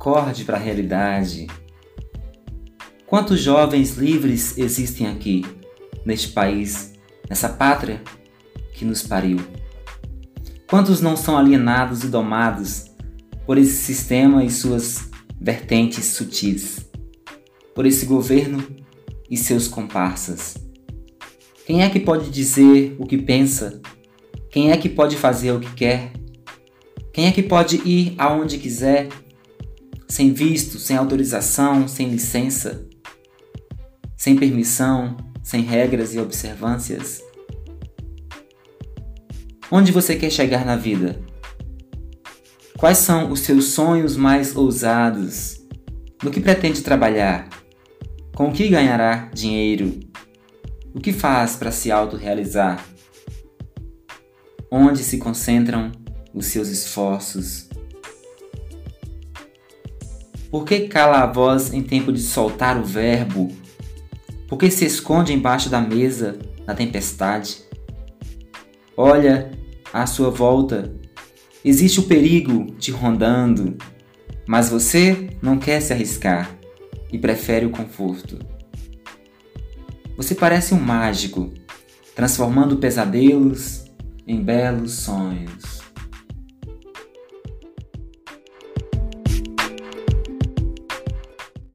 Acorde para a realidade. Quantos jovens livres existem aqui, neste país, nessa pátria que nos pariu? Quantos não são alienados e domados por esse sistema e suas vertentes sutis, por esse governo e seus comparsas? Quem é que pode dizer o que pensa? Quem é que pode fazer o que quer? Quem é que pode ir aonde quiser, sem visto, sem autorização, sem licença, sem permissão, sem regras e observâncias? Onde você quer chegar na vida? Quais são os seus sonhos mais ousados? No que pretende trabalhar? Com o que ganhará dinheiro? O que faz para se autorrealizar? Onde se concentram os seus esforços? Por que cala a voz em tempo de soltar o verbo? Por que se esconde embaixo da mesa na tempestade? Olha à sua volta. Existe o perigo te rondando, mas você não quer se arriscar e prefere o conforto. Você parece um mágico, transformando pesadelos em belos sonhos.